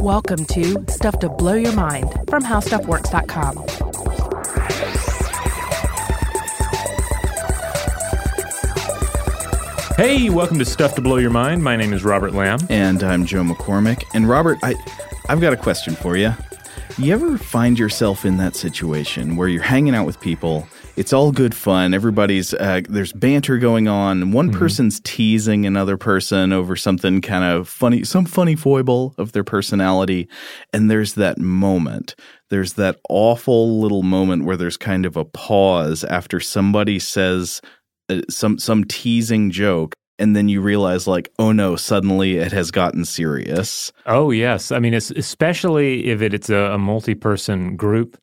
Welcome to Stuff to Blow Your Mind from HowStuffWorks.com. Hey, welcome to Stuff to Blow Your Mind. My name is Robert Lamb. And I'm Joe McCormick. And Robert, I, I've got a question for you. You ever find yourself in that situation where you're hanging out with people? It's all good fun. Everybody's uh, there's banter going on. One mm-hmm. person's teasing another person over something kind of funny, some funny foible of their personality, and there's that moment. There's that awful little moment where there's kind of a pause after somebody says uh, some some teasing joke and then you realize like oh no suddenly it has gotten serious oh yes i mean it's especially if it, it's a, a multi-person group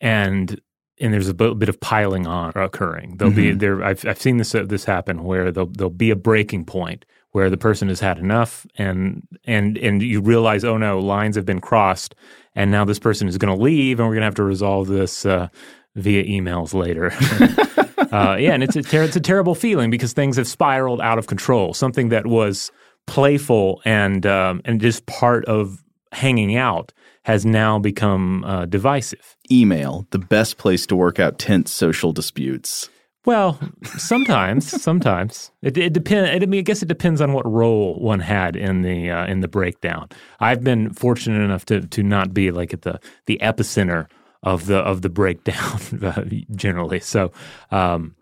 and and there's a bit of piling on occurring there'll mm-hmm. be there I've, I've seen this uh, this happen where there'll, there'll be a breaking point where the person has had enough and and and you realize oh no lines have been crossed and now this person is going to leave and we're going to have to resolve this uh, via emails later uh, yeah, and it's a ter- it's a terrible feeling because things have spiraled out of control. Something that was playful and um, and just part of hanging out has now become uh, divisive. Email, the best place to work out tense social disputes. Well, sometimes, sometimes it, it depends. I mean, I guess it depends on what role one had in the uh, in the breakdown. I've been fortunate enough to to not be like at the the epicenter of the of the breakdown generally. So um,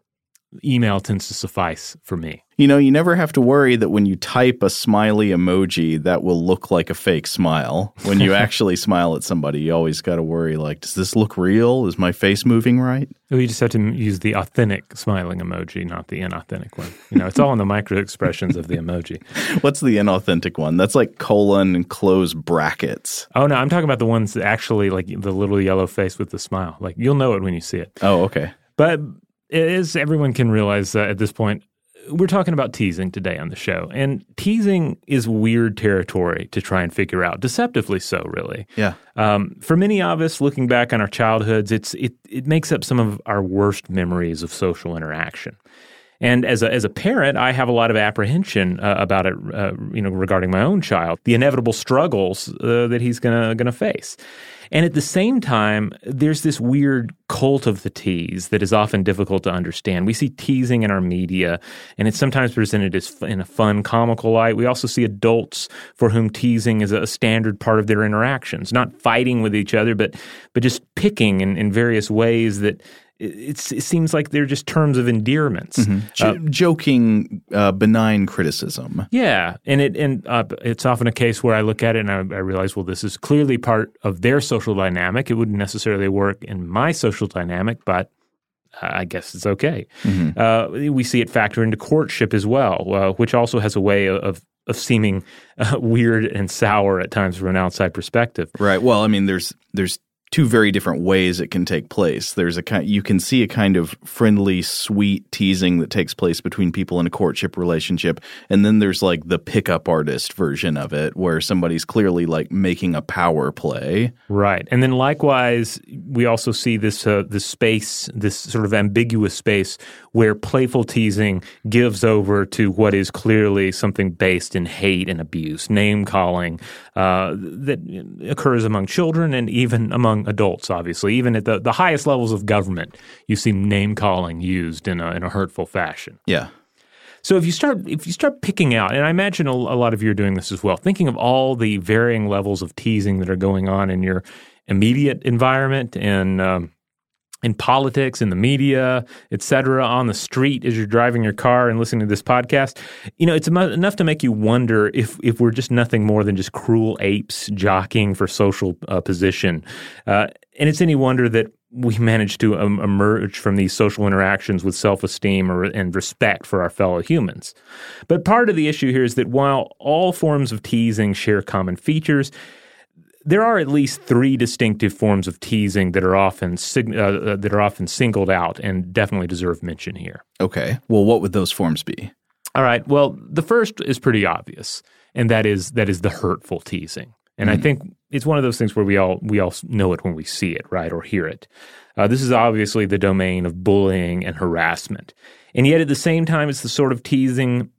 email tends to suffice for me. You know, you never have to worry that when you type a smiley emoji, that will look like a fake smile. When you actually smile at somebody, you always got to worry like, does this look real? Is my face moving right? Well, you just have to use the authentic smiling emoji, not the inauthentic one. You know, it's all in the micro expressions of the emoji. What's the inauthentic one? That's like colon and close brackets. Oh, no, I'm talking about the ones that actually like the little yellow face with the smile. Like, you'll know it when you see it. Oh, okay. But as everyone can realize uh, at this point, we're talking about teasing today on the show. And teasing is weird territory to try and figure out, deceptively so, really. Yeah. Um, for many of us, looking back on our childhoods, it's it it makes up some of our worst memories of social interaction. And as a, as a parent, I have a lot of apprehension uh, about it, uh, you know, regarding my own child, the inevitable struggles uh, that he's gonna gonna face. And at the same time, there's this weird cult of the tease that is often difficult to understand. We see teasing in our media, and it's sometimes presented as in a fun, comical light. We also see adults for whom teasing is a standard part of their interactions, not fighting with each other, but but just picking in, in various ways that it seems like they're just terms of endearments, mm-hmm. J- uh, joking, uh, benign criticism. Yeah, and it and uh, it's often a case where I look at it and I, I, realize, well, this is clearly part of their social dynamic. It wouldn't necessarily work in my social dynamic, but I guess it's okay. Mm-hmm. Uh, we see it factor into courtship as well, uh, which also has a way of of seeming uh, weird and sour at times from an outside perspective. Right. Well, I mean, there's there's two very different ways it can take place. There's a kind you can see a kind of friendly, sweet teasing that takes place between people in a courtship relationship, and then there's like the pickup artist version of it where somebody's clearly like making a power play. Right. And then likewise, we also see this uh, this space, this sort of ambiguous space where playful teasing gives over to what is clearly something based in hate and abuse, name calling uh, that occurs among children and even among adults, obviously. Even at the, the highest levels of government, you see name calling used in a, in a hurtful fashion. Yeah. So if you start if you start picking out, and I imagine a, a, lot of you are doing this as well, thinking of all the varying levels of teasing that are going on in your immediate environment and um, in politics, in the media, et cetera, on the street as you're driving your car and listening to this podcast, you know, it's enough to make you wonder if if we're just nothing more than just cruel apes jockeying for social uh, position. Uh, and it's any wonder that we manage to um, emerge from these social interactions with self-esteem and respect for our fellow humans. But part of the issue here is that while all forms of teasing share common features, there are at least three distinctive forms of teasing that are often sig- uh, uh, that are often singled out and definitely deserve mention here. Okay. Well, what would those forms be? All right. Well, the first is pretty obvious, and that is that is the hurtful teasing. And mm-hmm. I think it's one of those things where we all we all know it when we see it, right, or hear it. Uh, this is obviously the domain of bullying and harassment, and yet at the same time, it's the sort of teasing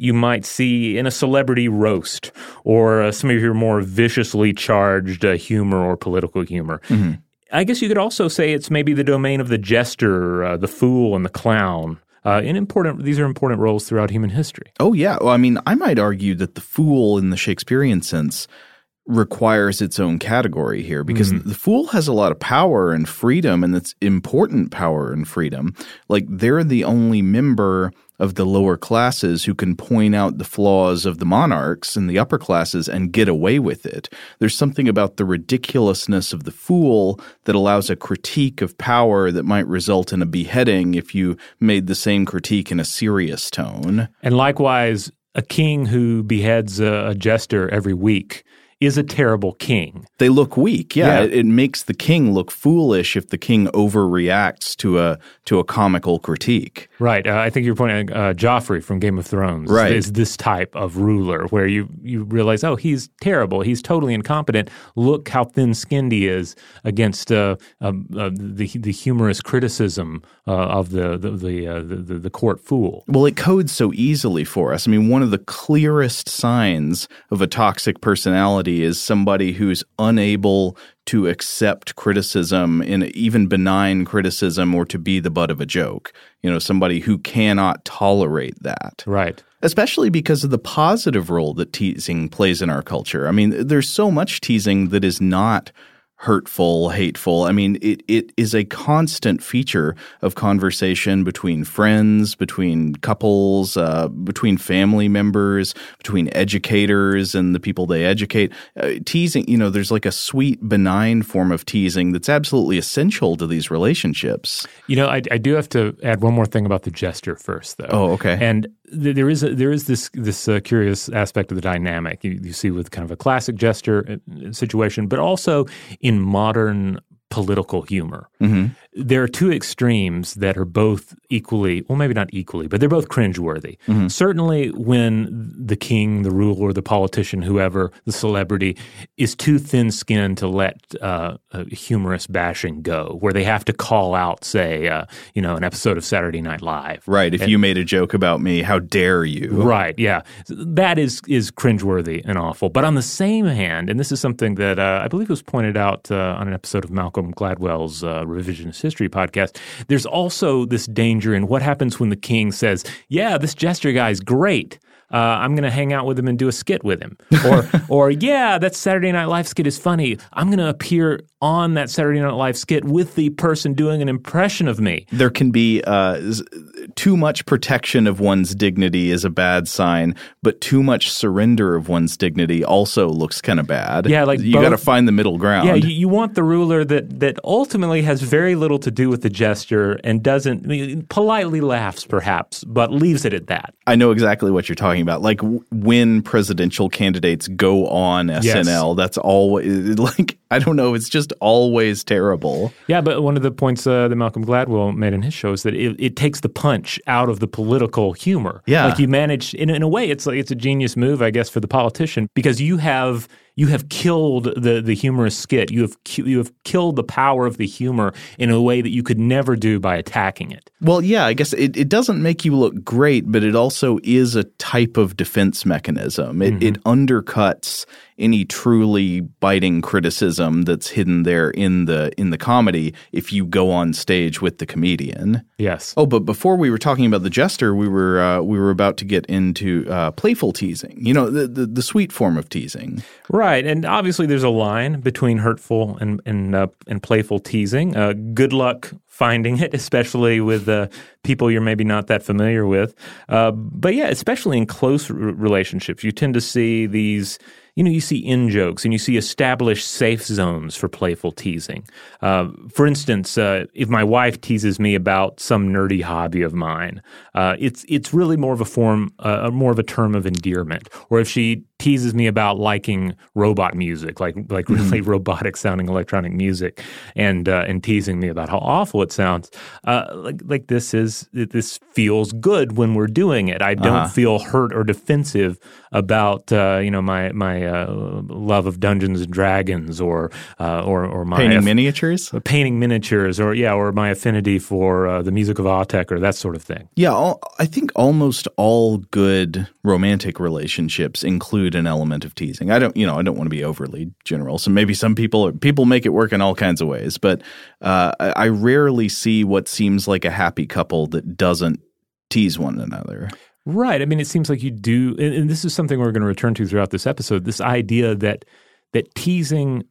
you might see in a celebrity roast or uh, some of your more viciously charged uh, humor or political humor. Mm-hmm. I guess you could also say it's maybe the domain of the jester, uh, the fool, and the clown. Uh, in important, these are important roles throughout human history. Oh yeah, well, I mean, I might argue that the fool in the Shakespearean sense requires its own category here because Mm-hmm. the fool has a lot of power and freedom and it's important power and freedom like they're the only member of the lower classes who can point out the flaws of the monarchs in the upper classes and get away with it. There's something about the ridiculousness of the fool that allows a critique of power that might result in a beheading if you made the same critique in a serious tone. And likewise, a king who beheads a, a jester every week is a terrible king. they look weak. Yeah, Yeah. It, it makes the king look foolish if the king overreacts to a to a comical critique. Right. Uh, I think you're pointing uh, Joffrey from Game of Thrones Right. is this type of ruler where you, you realize, oh, he's terrible. He's totally incompetent. Look how thin skinned he is against uh, um, uh, the, the humorous criticism uh, of the, the, uh, the, the, the court fool. Well, it codes so easily for us. I mean, one of the clearest signs of a toxic personality is somebody who's unable to accept criticism in even benign criticism or to be the butt of a joke. You know, somebody who cannot tolerate that. Right. especially because of the positive role that teasing plays in our culture. I mean, there's so much teasing that is not hurtful, hateful. I mean, it, it is a constant feature of conversation between friends, between couples, uh, between family members, between educators and the people they educate. Uh, teasing, you know, there's like a sweet, benign form of teasing that's absolutely essential to these relationships. You know, I, I do have to add one more thing about the gesture first, though. Oh, okay. And there is a, there is this this uh, curious aspect of the dynamic you, you see with kind of a classic jester uh, situation, but also in modern political humor. Mm-hmm. There are two extremes that are both equally, well, maybe not equally, but they're both cringeworthy. Mm-hmm. Certainly, when the king, the ruler, the politician, whoever, the celebrity, is too thin skinned to let uh, humorous bashing go, where they have to call out, say, uh, you know, an episode of Saturday Night Live. Right. If you made a joke about me, how dare you? Right. Yeah. That is is cringeworthy and awful. But on the same hand, and this is something that uh, I believe was pointed out uh, on an episode of Malcolm Gladwell's uh, History podcast, there's also this danger in what happens when the king says, "Yeah, this jester guy's great." Uh, I'm going to hang out with him and do a skit with him, or, or yeah, that Saturday Night Live skit is funny. I'm going to appear on that Saturday Night Live skit with the person doing an impression of me. there can be uh, too much protection of one's dignity is a bad sign, but too much surrender of one's dignity also looks kind of bad. Yeah, like you got to find the middle ground. Yeah, you, you want the ruler that that ultimately has very little to do with the gesture and doesn't I mean, politely laughs, perhaps, but leaves it at that. I know exactly what you're talking about. Like w- when presidential candidates go on SNL, that's all. like I don't know. It's just always terrible. Yeah, but one of the points uh, that Malcolm Gladwell made in his show is that it, it takes the punch out of the political humor. Yeah. like you manage in, in a way, it's like it's a genius move, I guess, for the politician because you have you have killed the the humorous skit. You have you have killed the power of the humor in a way that you could never do by attacking it. Well, yeah, I guess it, it doesn't make you look great, but it also is a type of defense mechanism. It, it undercuts any truly biting criticism that's hidden there in the in the comedy if you go on stage with the comedian. Yes. Oh, but before we were talking about the jester, we were uh, we were about to get into uh, playful teasing. You know, the, the the sweet form of teasing. Right, and obviously there's a line between hurtful and and uh, and playful teasing. Uh, good luck finding it, especially with uh, people you're maybe not that familiar with. Uh, but yeah, especially in close r- relationships, you tend to see these. You know, you see in jokes and you see established safe zones for playful teasing. Uh, for instance, uh, if my wife teases me about some nerdy hobby of mine, uh, it's it's really more of a form, uh, more of a term of endearment. Or if she teases me about liking robot music, like like Mm-hmm. really robotic sounding electronic music, and uh, and teasing me about how awful it sounds. Uh, like like this is this feels good when we're doing it. I don't Uh-huh. feel hurt or defensive about uh, you know my my uh, love of Dungeons and Dragons or uh, or or my Painting aff- miniatures? painting miniatures or yeah or my affinity for uh, the music of Autechre or that sort of thing. Yeah, all, I think almost all good romantic relationships include an element of teasing. I don't, you know, I don't want to be overly general. So maybe some people people make it work in all kinds of ways, but uh, I, rarely see what seems like a happy couple that doesn't tease one another. Right. I mean, it seems like you do, and, and this is something we're going to return to throughout this episode. This idea that that teasing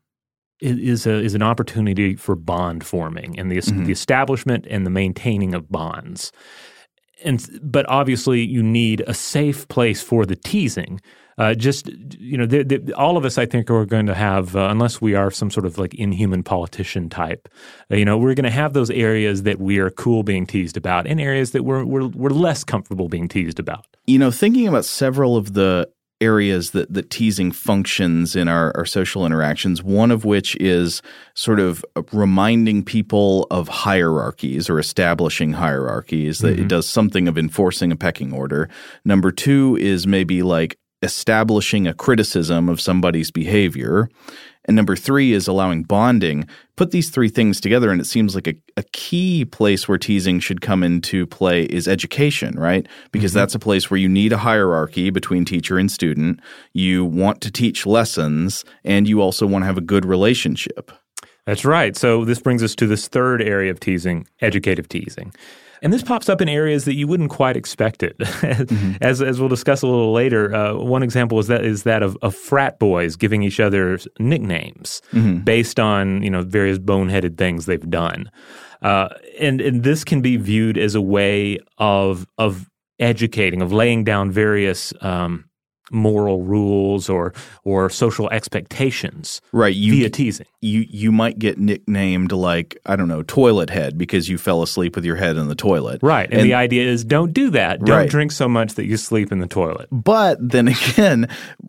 is a is an opportunity for bond forming and the the establishment and the maintaining of bonds. And but obviously, you need a safe place for the teasing. Uh, just you know, the, the, all of us, I think, are going to have, uh, unless we are some sort of like inhuman politician type, uh, you know, we're going to have those areas that we are cool being teased about, and areas that we're we're, we're less comfortable being teased about. You know, thinking about several of the areas that, that teasing functions in our, our social interactions, one of which is sort of reminding people of hierarchies or establishing hierarchies, that it does something of enforcing a pecking order. Number two is maybe like establishing a criticism of somebody's behavior. And number three is allowing bonding. Put these three things together, and it seems like a, a key place where teasing should come into play is education, right? Because mm-hmm. that's a place where you need a hierarchy between teacher and student. You want to teach lessons, and you also want to have a good relationship. That's right. So this brings us to this third area of teasing, educative teasing. And this pops up in areas that you wouldn't quite expect it. As, as we'll discuss a little later, uh, one example is that is that of, of frat boys giving each other nicknames based on you know various boneheaded things they've done, uh, and and this can be viewed as a way of of educating, of laying down various um, moral rules or or social expectations Right. You via teasing. you you might get nicknamed like I don't know toilet head because you fell asleep with your head in the toilet. Right. And, the idea is don't do that. Don't Right. drink so much that you sleep in the toilet. But then again,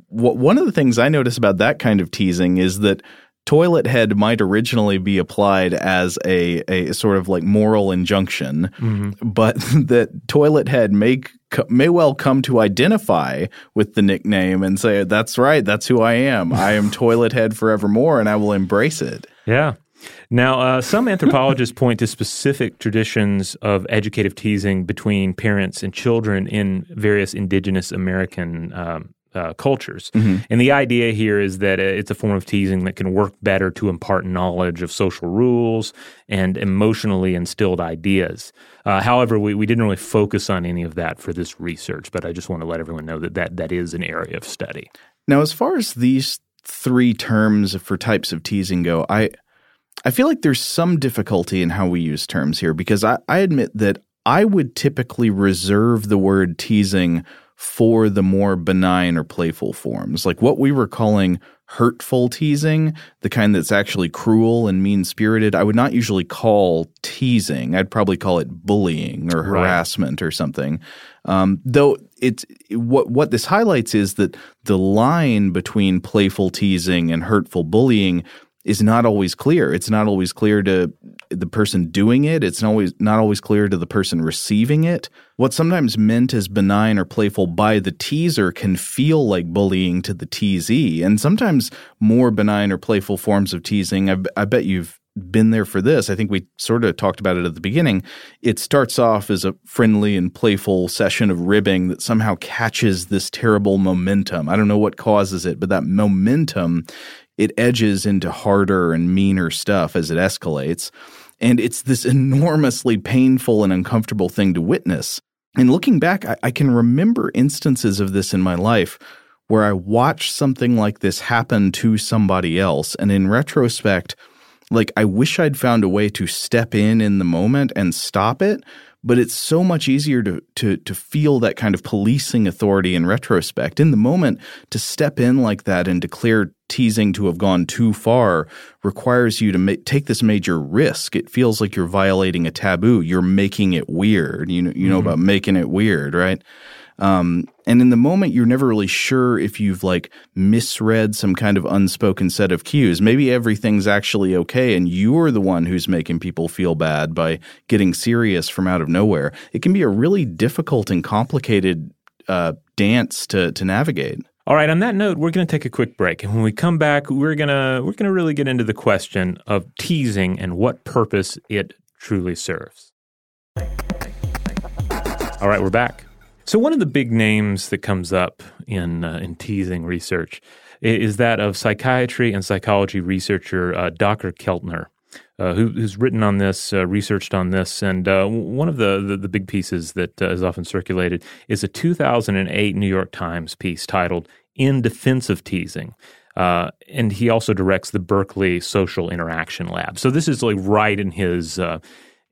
wh- one of the things I notice about that kind of teasing is that toilet head might originally be applied as a, a sort of like moral injunction, but that toilet head may may well come to identify with the nickname and say, "That's right, that's who I am. I am toilet head forevermore, and I will embrace it." Yeah. Now, uh, some anthropologists point to specific traditions of educative teasing between parents and children in various indigenous American um, uh, cultures. And the idea here is that uh, it's a form of teasing that can work better to impart knowledge of social rules and emotionally instilled ideas. Uh, however, we, we didn't really focus on any of that for this research, but I just want to let everyone know that that, that is an area of study. Now, as far as these three terms for types of teasing go, I I feel like there's some difficulty in how we use terms here because I, I admit that I would typically reserve the word teasing for the more benign or playful forms, like what we were calling hurtful teasing, the kind that's actually cruel and mean spirited. I would not usually call teasing. I'd probably call it bullying or Right. harassment or something. Um, though it's what what this highlights is that the line between playful teasing and hurtful bullying is not always clear. It's not always clear to the person doing it. It's not always not always clear to the person receiving it. What's sometimes meant as benign or playful by the teaser can feel like bullying to the teasee, and sometimes more benign or playful forms of teasing. I, I bet you've been there for this. I think we sort of talked about it at the beginning. It starts off as a friendly and playful session of ribbing that somehow catches this terrible momentum. I don't know what causes it, but that momentum it edges into harder and meaner stuff as it escalates. And it's this enormously painful and uncomfortable thing to witness. And looking back, I, I can remember instances of this in my life where I watched something like this happen to somebody else. And in retrospect, like I wish I'd found a way to step in in the moment and stop it. But it's so much easier to, to, to feel that kind of policing authority in retrospect. In the moment, to step in like that and declare teasing to have gone too far requires you to ma- take this major risk. It feels like you're violating a taboo. You're making it weird. You know, you know about making it weird, right? Um, and in the moment, you're never really sure if you've like misread some kind of unspoken set of cues. Maybe everything's actually okay, and you're the one who's making people feel bad by getting serious from out of nowhere. It can be a really difficult and complicated uh, dance to to navigate. All right, on that note, we're going to take a quick break. And when we come back, we're going to we're going to really get into the question of teasing and what purpose it truly serves. All right, we're back. So one of the big names that comes up in uh, in teasing research is that of psychiatry and psychology researcher uh, Dr. Keltner. Uh, who, who's written on this, uh, researched on this, and uh, one of the, the, the big pieces that uh, is often circulated is a 2008 New York Times piece titled "In Defense of Teasing." Uh, and he also directs the Berkeley Social Interaction Lab. So this is like right in his uh,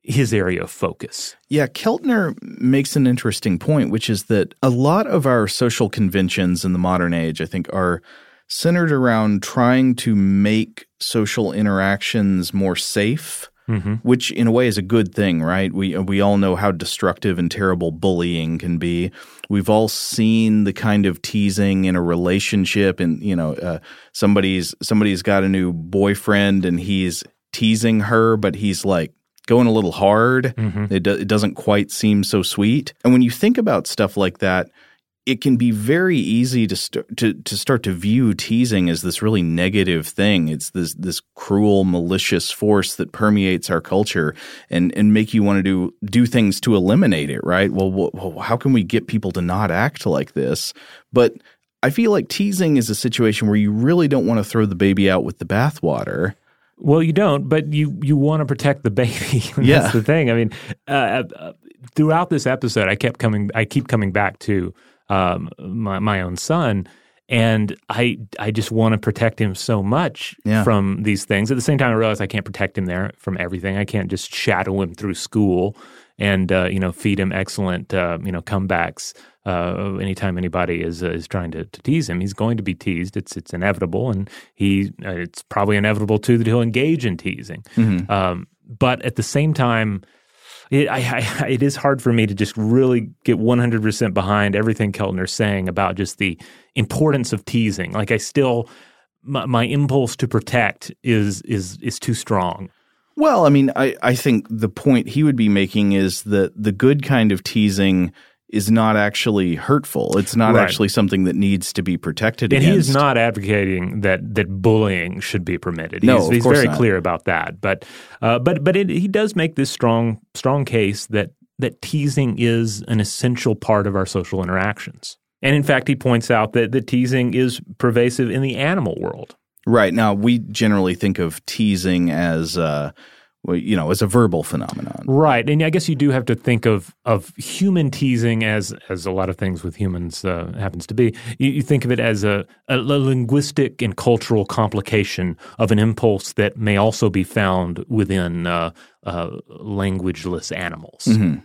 his area of focus. Yeah, Keltner makes an interesting point, which is that a lot of our social conventions in the modern age, I think, are centered around trying to make social interactions more safe. Mm-hmm. Which, in a way, is a good thing, right? We we all know how destructive and terrible bullying can be. We've all seen the kind of teasing in a relationship, and you know, uh, somebody's somebody's got a new boyfriend, and he's teasing her, but he's like going a little hard. Mm-hmm. It, do, it doesn't quite seem so sweet. And when you think about stuff like that, it can be very easy to st- to to start to view teasing as this really negative thing. It's this this cruel, malicious force that permeates our culture, and and make you want to do do things to eliminate it. Right? Well, well, how can we get people to not act like this? But I feel like teasing is a situation where you really don't want to throw the baby out with the bathwater. Well, you don't, but you you want to protect the baby. yeah, that's the thing. I mean, uh, uh, throughout this episode, I kept coming. I keep coming back to um, my my own son, and I I just want to protect him so much yeah. from these things. At the same time, I realize I can't protect him there from everything. I can't just shadow him through school and uh, you know feed him excellent uh, you know comebacks. Uh, anytime anybody is uh, is trying to, to, tease him, he's going to be teased. It's it's inevitable, and he uh, it's probably inevitable too that he'll engage in teasing. Mm-hmm. Um, but at the same time, it, I, I, it is hard for me to just really get 100% behind everything Keltner's saying about just the importance of teasing. Like I still, my, my impulse to protect is is is too strong. Well, I mean, I, I think the point he would be making is that the good kind of teasing is not actually hurtful. It's not right. actually something that needs to be protected and against. he is not advocating that that bullying should be permitted. No, he's, of he's course very not. clear about that. But uh, but but it, he does make this strong strong case that that teasing is an essential part of our social interactions. And in fact, he points out that the teasing is pervasive in the animal world. Right. Now, we generally think of teasing as, uh, you know, as a verbal phenomenon. Right. And I guess you do have to think of, of human teasing as, as a lot of things with humans uh, happens to be. You, you, think of it as a, a linguistic and cultural complication of an impulse that may also be found within uh, uh, languageless animals. Mm-hmm.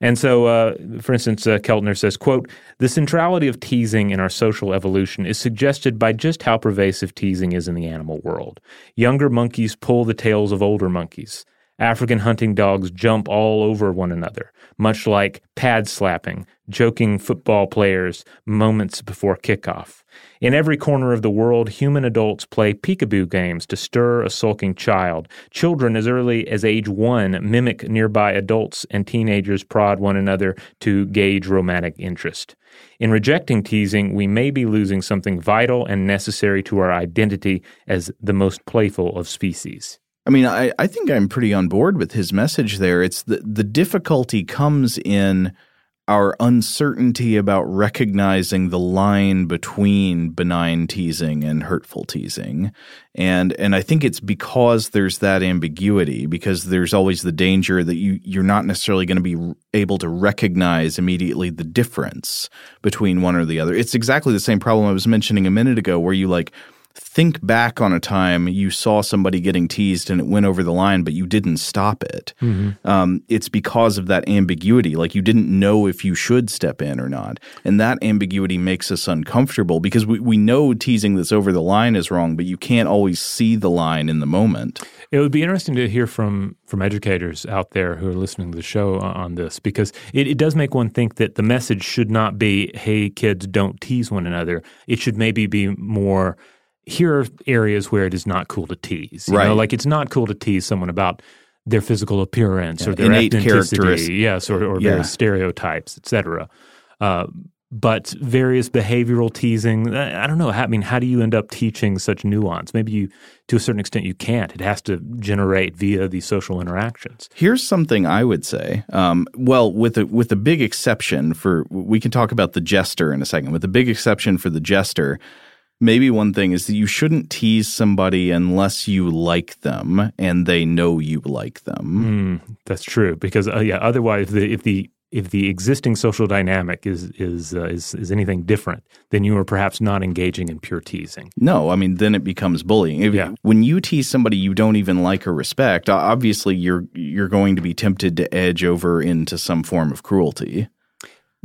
And so, uh, for instance, uh, Keltner says, quote, the centrality of teasing in our social evolution is suggested by just how pervasive teasing is in the animal world. Younger monkeys pull the tails of older monkeys. African hunting dogs jump all over one another, much like pad slapping, joking football players moments before kickoff. In every corner of the world, human adults play peekaboo games to stir a sulking child. Children as early as age one mimic nearby adults, and teenagers prod one another to gauge romantic interest. In rejecting teasing, we may be losing something vital and necessary to our identity as the most playful of species. I mean, I, I think I'm pretty on board with his message there. It's the, the difficulty comes in our uncertainty about recognizing the line between benign teasing and hurtful teasing. And and I think it's because there's that ambiguity because there's always the danger that you you're not necessarily going to be able to recognize immediately the difference between one or the other. It's exactly the same problem I was mentioning a minute ago where you like think back on a time you saw somebody getting teased and it went over the line, but you didn't stop it. Mm-hmm. Um, it's because of that ambiguity. Like you didn't know if you should step in or not. And that ambiguity makes us uncomfortable because we, we know teasing that's over the line is wrong, but you can't always see the line in the moment. It would be interesting to hear from from educators out there who are listening to the show on this because it, it does make one think that the message should not be, "Hey, kids, don't tease one another." It should maybe be more here are areas where it is not cool to tease. You right. know, like it's not cool to tease someone about their physical appearance yeah, or their innate ethnicity, yes, or, or Yeah. various stereotypes, etc. Uh, but various behavioral teasing, I I don't know. I mean, how do you end up teaching such nuance? Maybe you, to a certain extent, you can't. It has to generate via these social interactions. Here's something I would say. Um, well, with a with a big exception for we can talk about the jester in a second. With a big exception for the jester, maybe one thing is that you shouldn't tease somebody unless you like them and they know you like them. Mm, that's true because uh, yeah, otherwise, the, if the if the existing social dynamic is is uh, is is anything different, then you are perhaps not engaging in pure teasing. No, I mean then it becomes bullying. If- Yeah. When you tease somebody you don't even like or respect, obviously you're you're going to be tempted to edge over into some form of cruelty.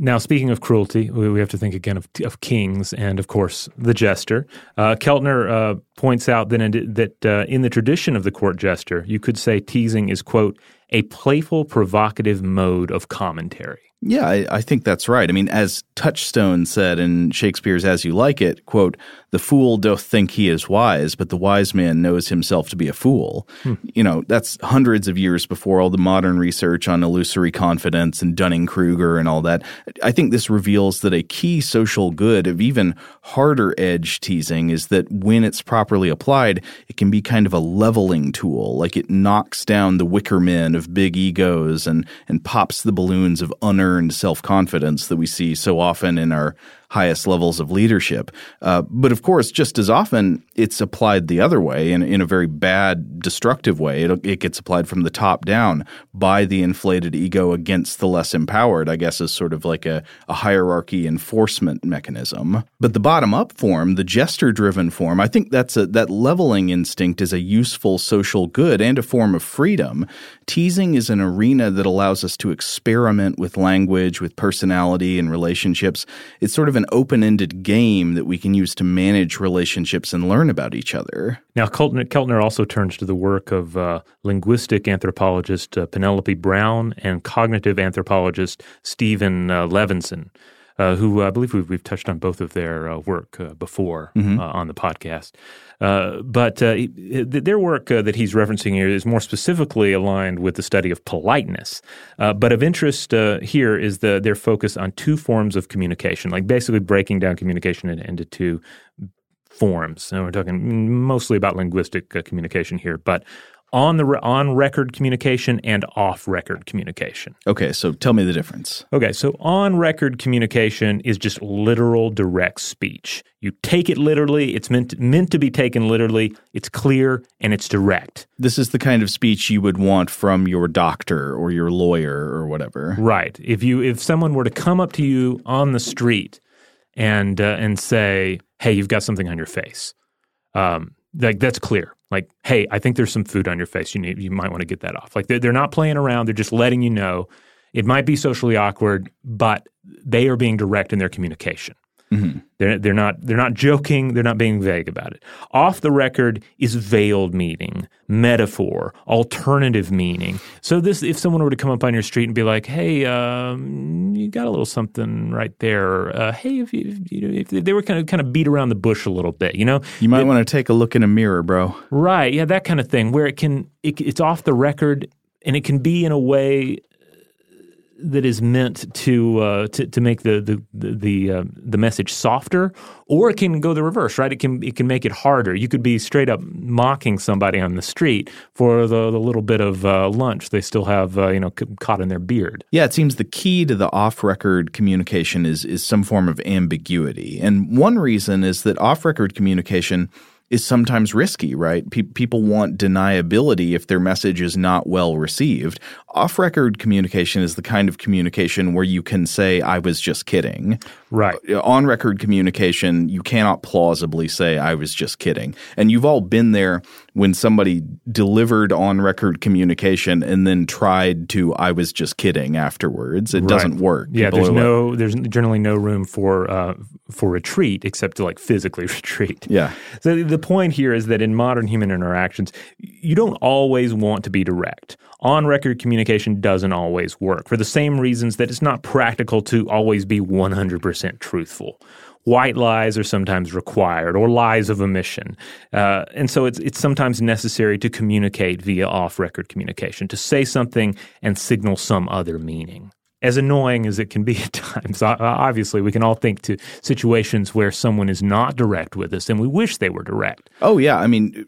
Now, speaking of cruelty, we, have to think again of, of kings and, of course, the jester. Uh, Keltner uh, points out that, in, that uh, in the tradition of the court jester, you could say teasing is, quote, a playful, provocative mode of commentary. Yeah, I, I think that's right. I mean, as Touchstone said in Shakespeare's As You Like It, quote, the fool doth think he is wise, but the wise man knows himself to be a fool. Hmm. You know, that's hundreds of years before all the modern research on illusory confidence and Dunning Kruger and all that. I think this reveals that a key social good of even harder edge teasing is that when it's properly applied, it can be kind of a leveling tool. Like it knocks down the wicker men of big egos and, and pops the balloons of unearned self confidence that we see so often in our highest levels of leadership. Uh, but of course, just as often, it's applied the other way in, in a very bad, destructive way. It, it gets applied from the top down by the inflated ego against the less empowered, I guess, is sort of like a, a hierarchy enforcement mechanism. But the bottom up form, the gesture driven form, I think that's a, that leveling instinct is a useful social good and a form of freedom. Teasing is an arena that allows us to experiment with language, with personality and relationships. It's sort of an open ended game that we can use to manage relationships and learn about each other. Now, Keltner, Keltner also turns to the work of uh, linguistic anthropologist uh, Penelope Brown and cognitive anthropologist Stephen uh, Levinson, uh, who I believe we've, we've touched on both of their uh, work uh, before uh, on the podcast. Uh, but uh, th- their work uh, that he's referencing here is more specifically aligned with the study of politeness. Uh, but of interest uh, here is the, their focus on two forms of communication, like basically breaking down communication into, into two forms. And we're talking mostly about linguistic uh, communication here, but on the re- on record communication and off record communication. Okay, so tell me the difference. Okay, so on record communication is just literal direct speech. You take it literally, it's meant meant to be taken literally, it's clear and it's direct. This is the kind of speech you would want from your doctor or your lawyer or whatever. Right. If you if someone were to come up to you on the street and uh, and say, "Hey, you've got something on your face," um, like that's clear. Like, "Hey, I think there's some food on your face. You need you might want to get that off." Like they're, they're not playing around. They're just letting you know. It might be socially awkward, but they are being direct in their communication. They're they're not they're not joking. They're not being vague about it. Off the record is veiled meaning, metaphor, alternative meaning. So this, if someone were to come up on your street and be like, "Hey, um, you got a little something right there," uh, "Hey, if you, if you if they were kind of kind of beat around the bush a little bit, you know, You might want to take a look in a mirror, bro. Right. Yeah, that kind of thing where it can it, it's off the record and it can be in a way that is meant to uh, to, to make the the the uh, the message softer, or it can go the reverse. Right. It can it can make it harder. You could be straight up mocking somebody on the street for the, the little bit of uh, lunch they still have uh, you know caught in their beard. Yeah, it seems the key to the off-record communication is is some form of ambiguity. And one reason is that off-record communication is sometimes risky, right? Pe- people want deniability if their message is not well received. Off-record communication is the kind of communication where you can say I was just kidding. Right. On record communication, you cannot plausibly say, I was just kidding. And you've all been there when somebody delivered on record communication and then tried to, I was just kidding afterwards. It Right. doesn't work. Yeah, People there's like- no there's generally no room for uh, for retreat except to like physically retreat. Yeah. So the point here is that in modern human interactions, you don't always want to be direct. On record communication doesn't always work for the same reasons that it's not practical to always be 100% truthful. White lies are sometimes required, or lies of omission, uh, and so it's it's sometimes necessary to communicate via off-record communication to say something and signal some other meaning as annoying as it can be at times. Obviously, we can all think to situations where someone is not direct with us and we wish they were direct. Oh yeah, I mean,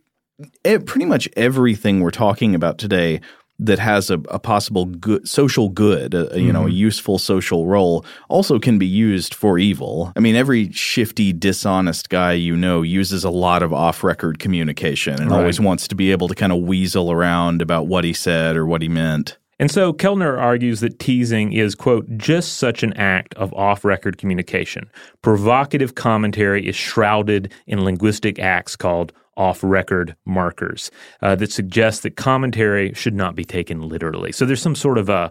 pretty much everything we're talking about today that has a, a possible good social good, a, you know, a mm-hmm. useful social role, also can be used for evil. I mean, every shifty, dishonest guy you know uses a lot of off-record communication and Right. always wants to be able to kind of weasel around about what he said or what he meant. And so Keltner argues that teasing is, quote, just such an act of off record communication. Provocative commentary is shrouded in linguistic acts called off record markers uh, that suggest that commentary should not be taken literally. So there's some sort of a.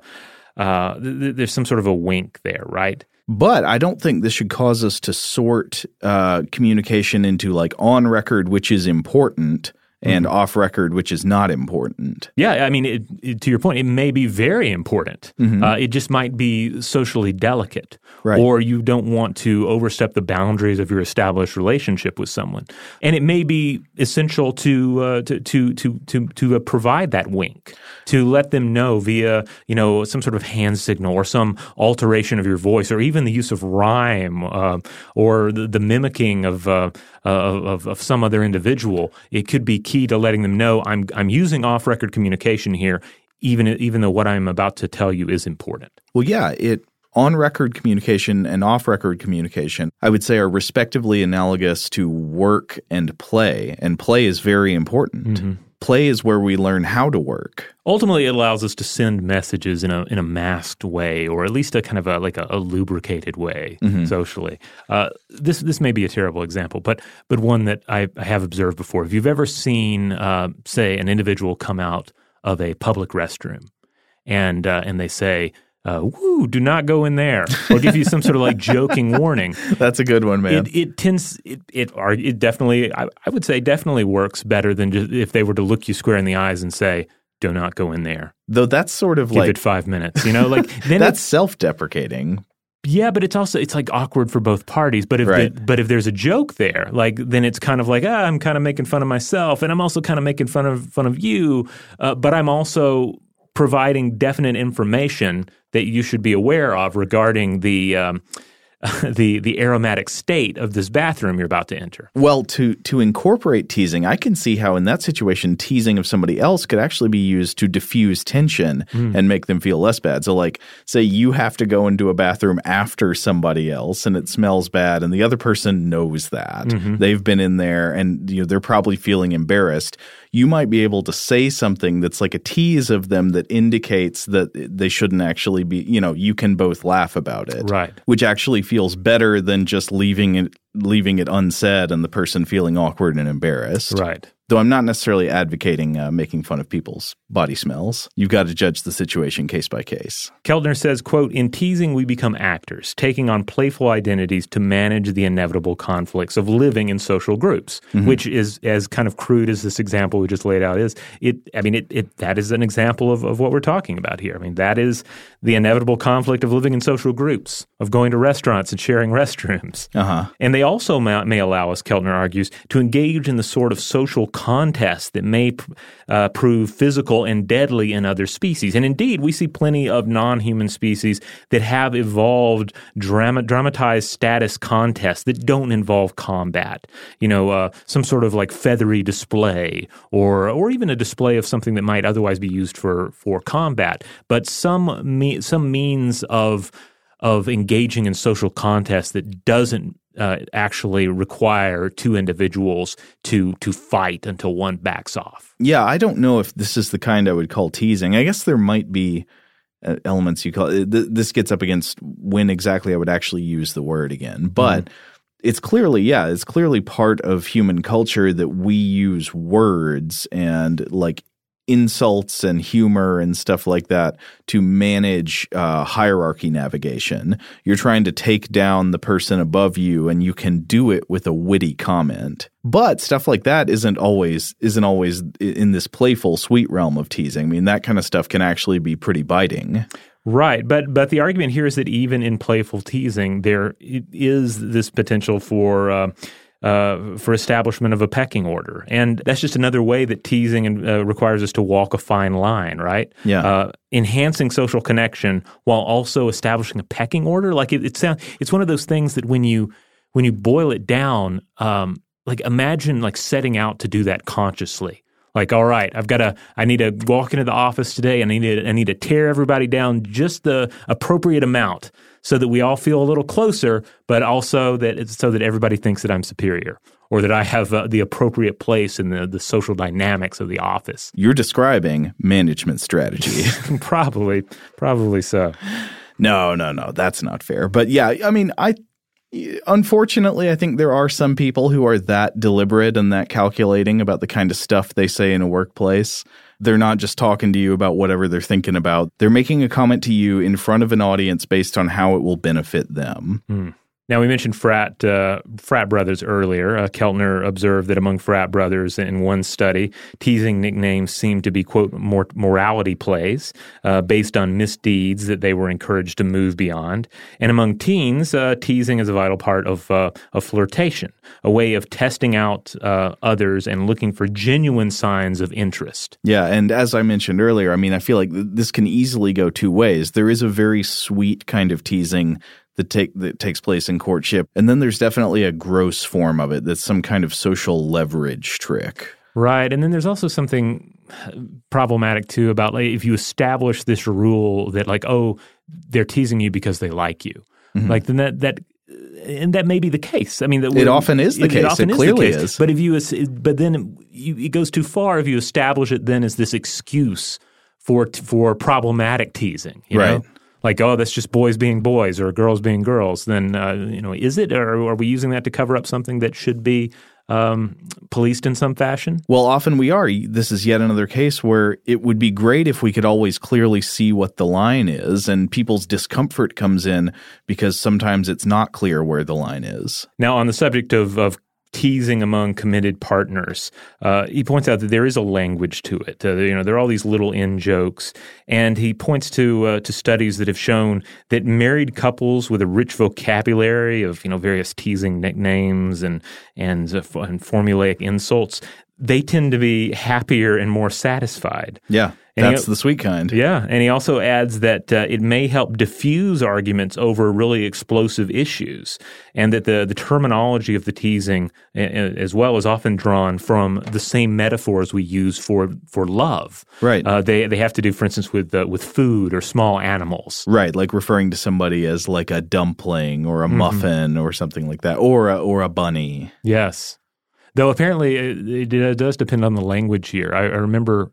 Uh, th- th- there's some sort of a wink there, right? But I don't think this should cause us to sort uh, communication into like on record, which is important, and off record, which is not important. Yeah, I mean, it, it- to your point, it may be very important. Uh, it just might be socially delicate, Right. or you don't want to overstep the boundaries of your established relationship with someone. And it may be essential to uh, to to to to, to uh, provide that wink to let them know via you know some sort of hand signal or some alteration of your voice, or even the use of rhyme uh, or the, the mimicking of, uh, of of some other individual. It could be key to letting them know I'm I'm using off record communication here, even even though what I'm about to tell you is important. Well, yeah, it on record communication and off record communication, I would say, are respectively analogous to work and play. And play is very important. Play is where we learn how to work. Ultimately, it allows us to send messages in a in a masked way, or at least a kind of a like a, a lubricated way socially. Uh, this this may be a terrible example, but but one that I, I have observed before. If you've ever seen, uh, say, an individual come out of a public restroom, and uh, and they say. Uh, woo, do not go in there, or give you some sort of like joking warning. That's a good one, man. It, it tends it it, are, it definitely I, I would say definitely works better than just if they were to look you square in the eyes and say do not go in there Though that's sort of give like it five minutes you know like then that's it's self deprecating. yeah but it's also it's like awkward for both parties but if Right. the, but if there's a joke there like then it's kind of like ah, I'm kind of making fun of myself and I'm also kind of making fun of fun of you uh, but I'm also providing definite information that you should be aware of regarding the um, the the aromatic state of this bathroom you're about to enter. Well, to to incorporate teasing, I can see how in that situation teasing of somebody else could actually be used to diffuse tension and make them feel less bad. So like say you have to go into a bathroom after somebody else and it smells bad and the other person knows that. They've been in there and you know they're probably feeling embarrassed. You might be able to say something that's like a tease of them that indicates that they shouldn't actually be, you know, you can both laugh about it Right. which actually feels better than just leaving it leaving it unsaid and the person feeling awkward and embarrassed. Right. Though I'm not necessarily advocating uh, making fun of people's body smells. You've got to judge the situation case by case. Keltner says, quote, in teasing we become actors, taking on playful identities to manage the inevitable conflicts of living in social groups, which is as kind of crude as this example we just laid out is. It I mean it, it that is an example of, of what we're talking about here. I mean, that is the inevitable conflict of living in social groups, of going to restaurants and sharing restrooms. Uh-huh. And they also may, may allow us, Keltner argues, to engage in the sort of social contest that may uh, prove physical and deadly in other species. And indeed, we see plenty of non human species that have evolved drama, dramatized status contests that don't involve combat. You know, uh, some sort of like feathery display or, or even a display of something that might otherwise be used for, for combat, but some, me, some means of of engaging in social contests that doesn't uh, actually require two individuals to to fight until one backs off. Yeah, I don't know if this is the kind I would call teasing. I guess there might be uh, elements you call it. Th- this gets up against when exactly I would actually use the word again, but. Mm-hmm. It's clearly, yeah, it's clearly part of human culture that we use words and like insults and humor and stuff like that to manage uh, hierarchy navigation. You're trying to take down the person above you, and you can do it with a witty comment. But stuff like that isn't always isn't always in this playful, sweet realm of teasing. I mean, that kind of stuff can actually be pretty biting. Right, but but the argument here is that even in playful teasing, there is this potential for. Uh, uh, for establishment of a pecking order. And that's just another way that teasing uh, requires us to walk a fine line, right? Yeah. Uh, enhancing social connection while also establishing a pecking order. Like it, it sounds, it's one of those things that when you when you boil it down, um, like imagine like setting out to do that consciously. Like, all right, I've got to, I need to walk into the office today and I need to, I need to tear everybody down just the appropriate amount so that we all feel a little closer, but also that it's so that everybody thinks that I'm superior or that I have uh, the appropriate place in the, the social dynamics of the office. You're describing management strategy. probably, probably so. No, no, no, that's not fair. But yeah, I mean, I unfortunately, I think there are some people who are that deliberate and that calculating about the kind of stuff they say in a workplace. They're not just talking to you about whatever they're thinking about. They're making a comment to you in front of an audience based on how it will benefit them. Mm. Now, we mentioned frat uh, frat brothers earlier. Uh, Keltner observed that among frat brothers in one study, teasing nicknames seemed to be, quote, mor- morality plays uh, based on misdeeds that they were encouraged to move beyond. And among teens, uh, teasing is a vital part of, uh, of flirtation, a way of testing out uh, others and looking for genuine signs of interest. Yeah, and as I mentioned earlier, I mean, I feel like th- this can easily go two ways. There is a very sweet kind of teasing that take that takes place in courtship, and then there's definitely a gross form of it that's some kind of social leverage trick. Right, and then there's also something problematic too about like if you establish this rule that like oh they're teasing you because they like you, mm-hmm. like then that that and that may be the case. I mean, that it often is the it, case. It, often it is clearly case. is. But if you, but then you, it goes too far if you establish it then as this excuse for for problematic teasing. right. Know? Like, oh, that's just boys being boys or girls being girls, then uh, you know, is it, or are we using that to cover up something that should be um, policed in some fashion? Well, often we are. This is yet another case where it would be great if we could always clearly see what the line is, and people's discomfort comes in because sometimes it's not clear where the line is. Now, on the subject of, of teasing among committed partners. Uh, he points out that there is a language to it. Uh, you know, there are all these little in jokes, and he points to uh, to studies that have shown that married couples with a rich vocabulary of you know various teasing nicknames and and, uh, and formulaic insults. They tend to be happier and more satisfied. Yeah. And That's he, the sweet kind. Yeah, and he also adds that uh, it may help diffuse arguments over really explosive issues, and that the the terminology of the teasing, as well, is often drawn from the same metaphors we use for for love. Right. Uh, they they have to do, for instance, with uh, with food or small animals. Right, like referring to somebody as like a dumpling or a mm-hmm. muffin or something like that, or a, or a bunny. Yes. Though apparently it, it, does depend on the language here. I, I remember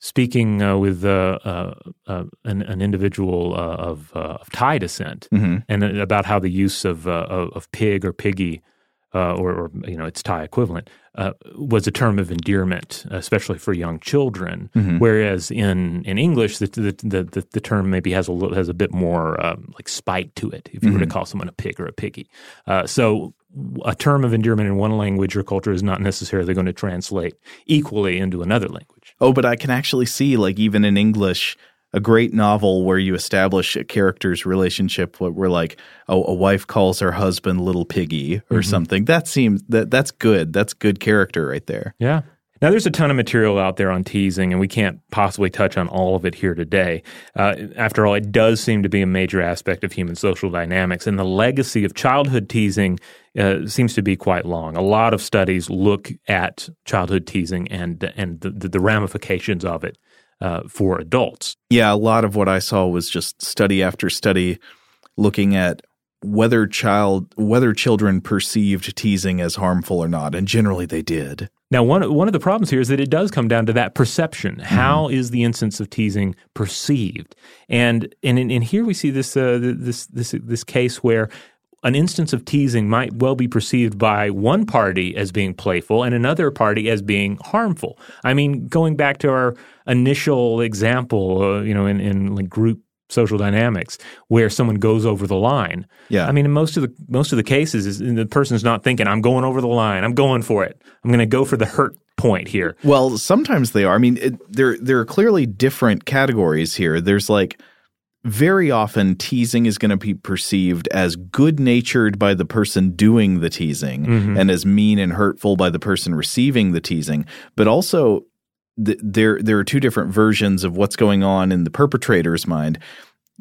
speaking uh, with uh, uh, uh, an, an, individual uh, of, uh, of, Thai descent, mm-hmm. and about how the use of of pig or piggy, or, or, you know its Thai equivalent, was a term of endearment, especially for young children. Mm-hmm. Whereas in, in English, the, the, the, the, term maybe has a little, has a bit more um, like spite to it. If you mm-hmm. were to mm-hmm. call someone a pig or a piggy, so a term of endearment in one language or culture is not necessarily going to translate equally into another language. Oh, but I can actually see, like, even in English, a great novel where you establish a character's relationship where, like, a, a wife calls her husband little piggy or mm-hmm. something. That seems that that's good. That's good character right there. Yeah. Now, there's a ton of material out there on teasing, and we can't possibly touch on all of it here today. Uh, after all, it does seem to be a major aspect of human social dynamics, and the legacy of childhood teasing uh, seems to be quite long. A lot of studies look at childhood teasing and and the, the ramifications of it uh, for adults. Yeah, a lot of what I saw was just study after study looking at whether child whether children perceived teasing as harmful or not, and generally they did. Now, one one of the problems here is that it does come down to that perception. Mm-hmm. How is the instance of teasing perceived? And and and here we see this uh, this this this case where an instance of teasing might well be perceived by one party as being playful and another party as being harmful. I mean, going back to our initial example, uh, you know, in, in like group social dynamics where someone goes over the line. Yeah. I mean, in most of the most of the cases, is the person's not thinking, "I'm going over the line. I'm going for it. I'm going to go for the hurt point here." Well, sometimes they are. I mean, it, there there are clearly different categories here. There's like very often teasing is going to be perceived as good natured by the person doing the teasing mm-hmm. and as mean and hurtful by the person receiving the teasing. But also, th- there there are two different versions of what's going on in the perpetrator's mind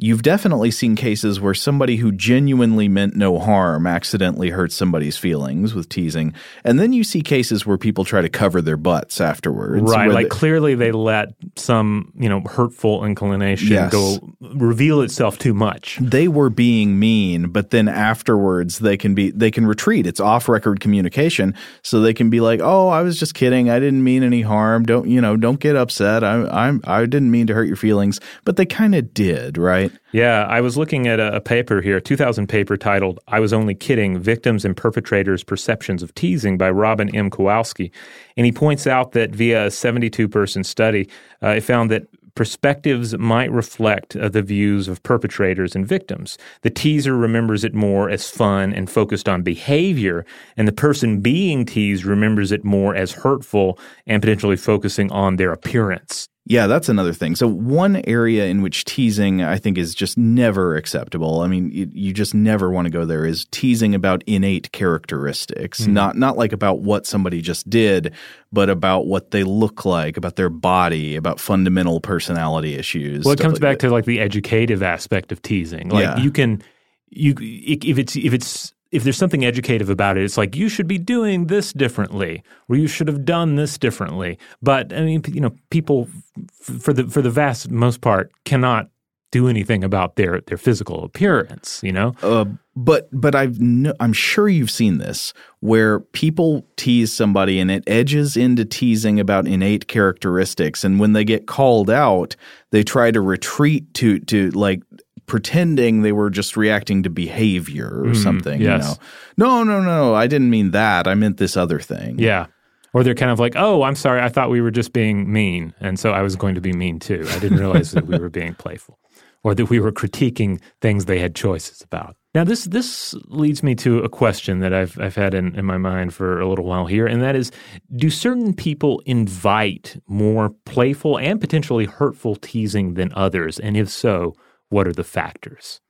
you've definitely seen cases where somebody who genuinely meant no harm accidentally hurts somebody's feelings with teasing. And then you see cases where people try to cover their butts afterwards. Right. Like they, clearly they let some, you know, hurtful inclination yes. go reveal itself too much. They were being mean, but then afterwards they can be they can retreat. It's off record communication. So they can be like, Oh, I was just kidding. I didn't mean any harm. Don't you know, don't get upset. I I'm I didn't mean to hurt your feelings. But they kind of did, right? Right? Yeah, I was looking at a, a, paper here, a 2000 paper titled I Was Only Kidding Victims and Perpetrators' Perceptions of Teasing by Robin M. Kowalski. And he points out that via a 72 person study, uh, it found that perspectives might reflect uh, the views of perpetrators and victims. The teaser remembers it more as fun and focused on behavior, and the person being teased remembers it more as hurtful and potentially focusing on their appearance. Yeah, that's another thing. So one area in which teasing I think is just never acceptable. I mean, you, you just never want to go there is teasing about innate characteristics, mm-hmm. not not like about what somebody just did, but about what they look like, about their body, about fundamental personality issues. Well, it comes like back that. to like the educative aspect of teasing. Like yeah. you can you if it's if it's if there's something educative about it, it's like you should be doing this differently, or you should have done this differently. But I mean, you know, people for the for the vast most part cannot do anything about their their physical appearance. You know, uh, but but I've no, I'm sure you've seen this where people tease somebody and it edges into teasing about innate characteristics, and when they get called out, they try to retreat to to like pretending they were just reacting to behavior or mm, something. Yes. You know, no, no, no, I didn't mean that. I meant this other thing. Yeah. Or they're kind of like, oh, I'm sorry. I thought we were just being mean. And so I was going to be mean too. I didn't realize that we were being playful or that we were critiquing things they had choices about. Now, this this leads me to a question that I've I've had in, in my mind for a little while here, and that is: Do certain people invite more playful and potentially hurtful teasing than others? And if so, what are the factors?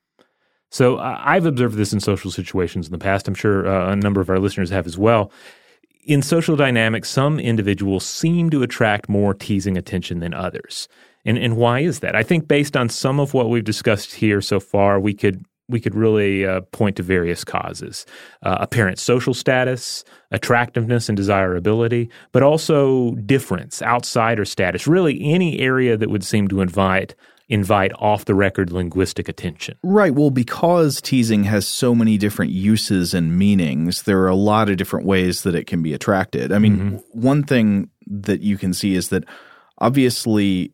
So uh, I've observed this in social situations in the past. I'm sure uh, a number of our listeners have as well. In social dynamics, some individuals seem to attract more teasing attention than others. And, and why is that? I think based on some of what we've discussed here so far, we could we could really uh, point to various causes uh, apparent social status, attractiveness and desirability, but also difference, outsider status, really any area that would seem to invite invite off the record linguistic attention. Right. Well, because teasing has so many different uses and meanings, there are a lot of different ways that it can be attracted. I mean, mm-hmm. one thing that you can see is that obviously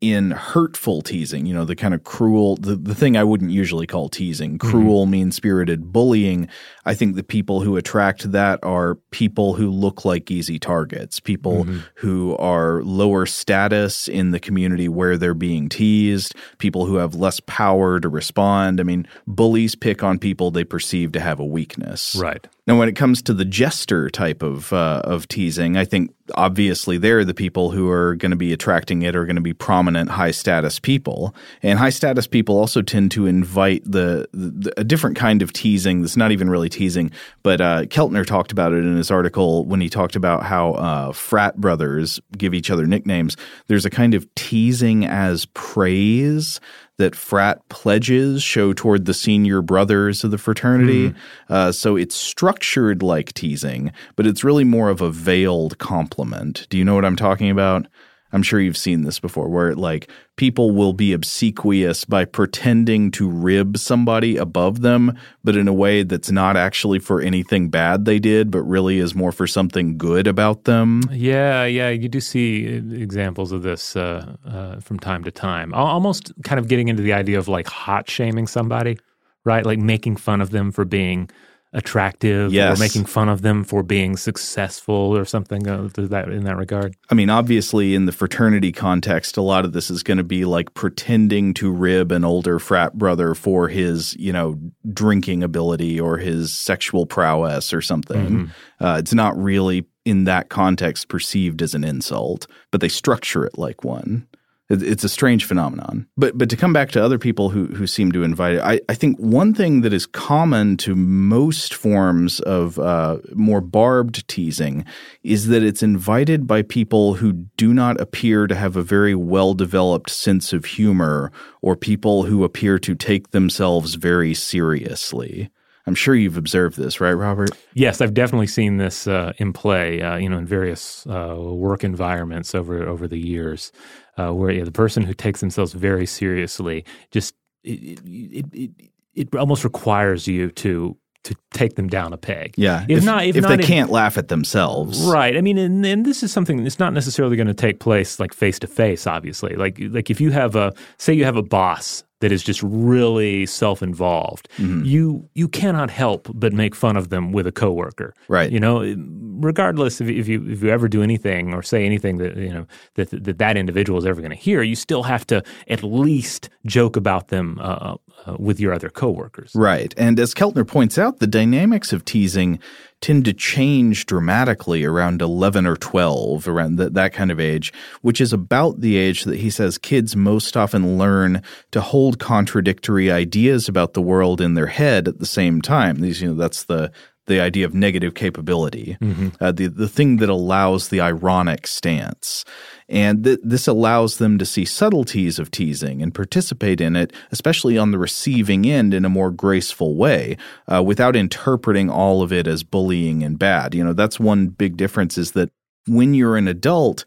in hurtful teasing, you know, the kind of cruel, the, the thing I wouldn't usually call teasing, mm-hmm. cruel, mm-hmm. mean spirited bullying. I think the people who attract that are people who look like easy targets, people mm-hmm. who are lower status in the community where they're being teased, people who have less power to respond. I mean, bullies pick on people they perceive to have a weakness. Right. Now, when it comes to the jester type of uh, of teasing, I think obviously they're the people who are going to be attracting it are going to be prominent high status people, and high status people also tend to invite the, the a different kind of teasing that's not even really teasing. But uh, Keltner talked about it in his article when he talked about how uh, frat brothers give each other nicknames. There's a kind of teasing as praise that frat pledges show toward the senior brothers of the fraternity. Mm. Uh, so it's structured like teasing, but it's really more of a veiled compliment. Do you know what I'm talking about? I'm sure you've seen this before, where like people will be obsequious by pretending to rib somebody above them, but in a way that's not actually for anything bad they did, but really is more for something good about them. Yeah, yeah, you do see examples of this uh, uh, from time to time. Almost kind of getting into the idea of like hot shaming somebody, right? Like making fun of them for being attractive yes. or making fun of them for being successful or something uh, that in that regard? I mean, obviously, in the fraternity context, a lot of this is going to be like pretending to rib an older frat brother for his, you know, drinking ability or his sexual prowess or something. Mm-hmm. Uh, it's not really in that context perceived as an insult, but they structure it like one. It's a strange phenomenon. But but to come back to other people who who seem to invite it, I, I think one thing that is common to most forms of uh, more barbed teasing is that it's invited by people who do not appear to have a very well developed sense of humor or people who appear to take themselves very seriously. I'm sure you've observed this, right, Robert? Yes, I've definitely seen this uh, in play, uh, you know, in various uh, work environments over over the years uh, where yeah, the person who takes themselves very seriously just it, it, it, it almost requires you to to take them down a peg. Yeah. If, if not, if, if not, they can't laugh at themselves. Right. I mean, and, and this is something that's not necessarily going to take place like face to face, obviously. Like, like if you have a, say you have a boss that is just really self-involved, mm-hmm. you you cannot help but make fun of them with a coworker. Right. You know, regardless if, if you if you ever do anything or say anything that you know that that, that individual is ever going to hear, you still have to at least joke about them uh, uh, with your other coworkers. Right. And as Keltner points out, the dynamics of teasing tend to change dramatically around 11 or 12, around the, that kind of age, which is about the age that he says kids most often learn to hold contradictory ideas about the world in their head at the same time. These, you know, that's the the idea of negative capability, mm-hmm. uh, the the thing that allows the ironic stance, and th- this allows them to see subtleties of teasing and participate in it, especially on the receiving end, in a more graceful way, uh, without interpreting all of it as bullying and bad. You know, that's one big difference is that when you're an adult,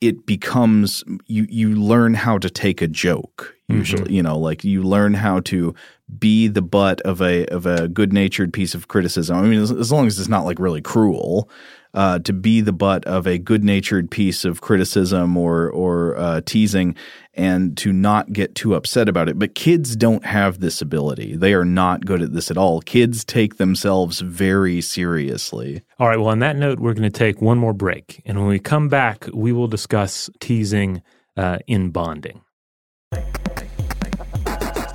it becomes you you learn how to take a joke usually mm-hmm. you know like you learn how to be the butt of a of a good natured piece of criticism. I mean, as, as, long as it's not like really cruel, uh, to be the butt of a good natured piece of criticism or or uh, teasing, and to not get too upset about it. But kids don't have this ability. They are not good at this at all. Kids take themselves very seriously. All right. Well, on that note, we're going to take one more break, and when we come back, we will discuss teasing uh, in bonding.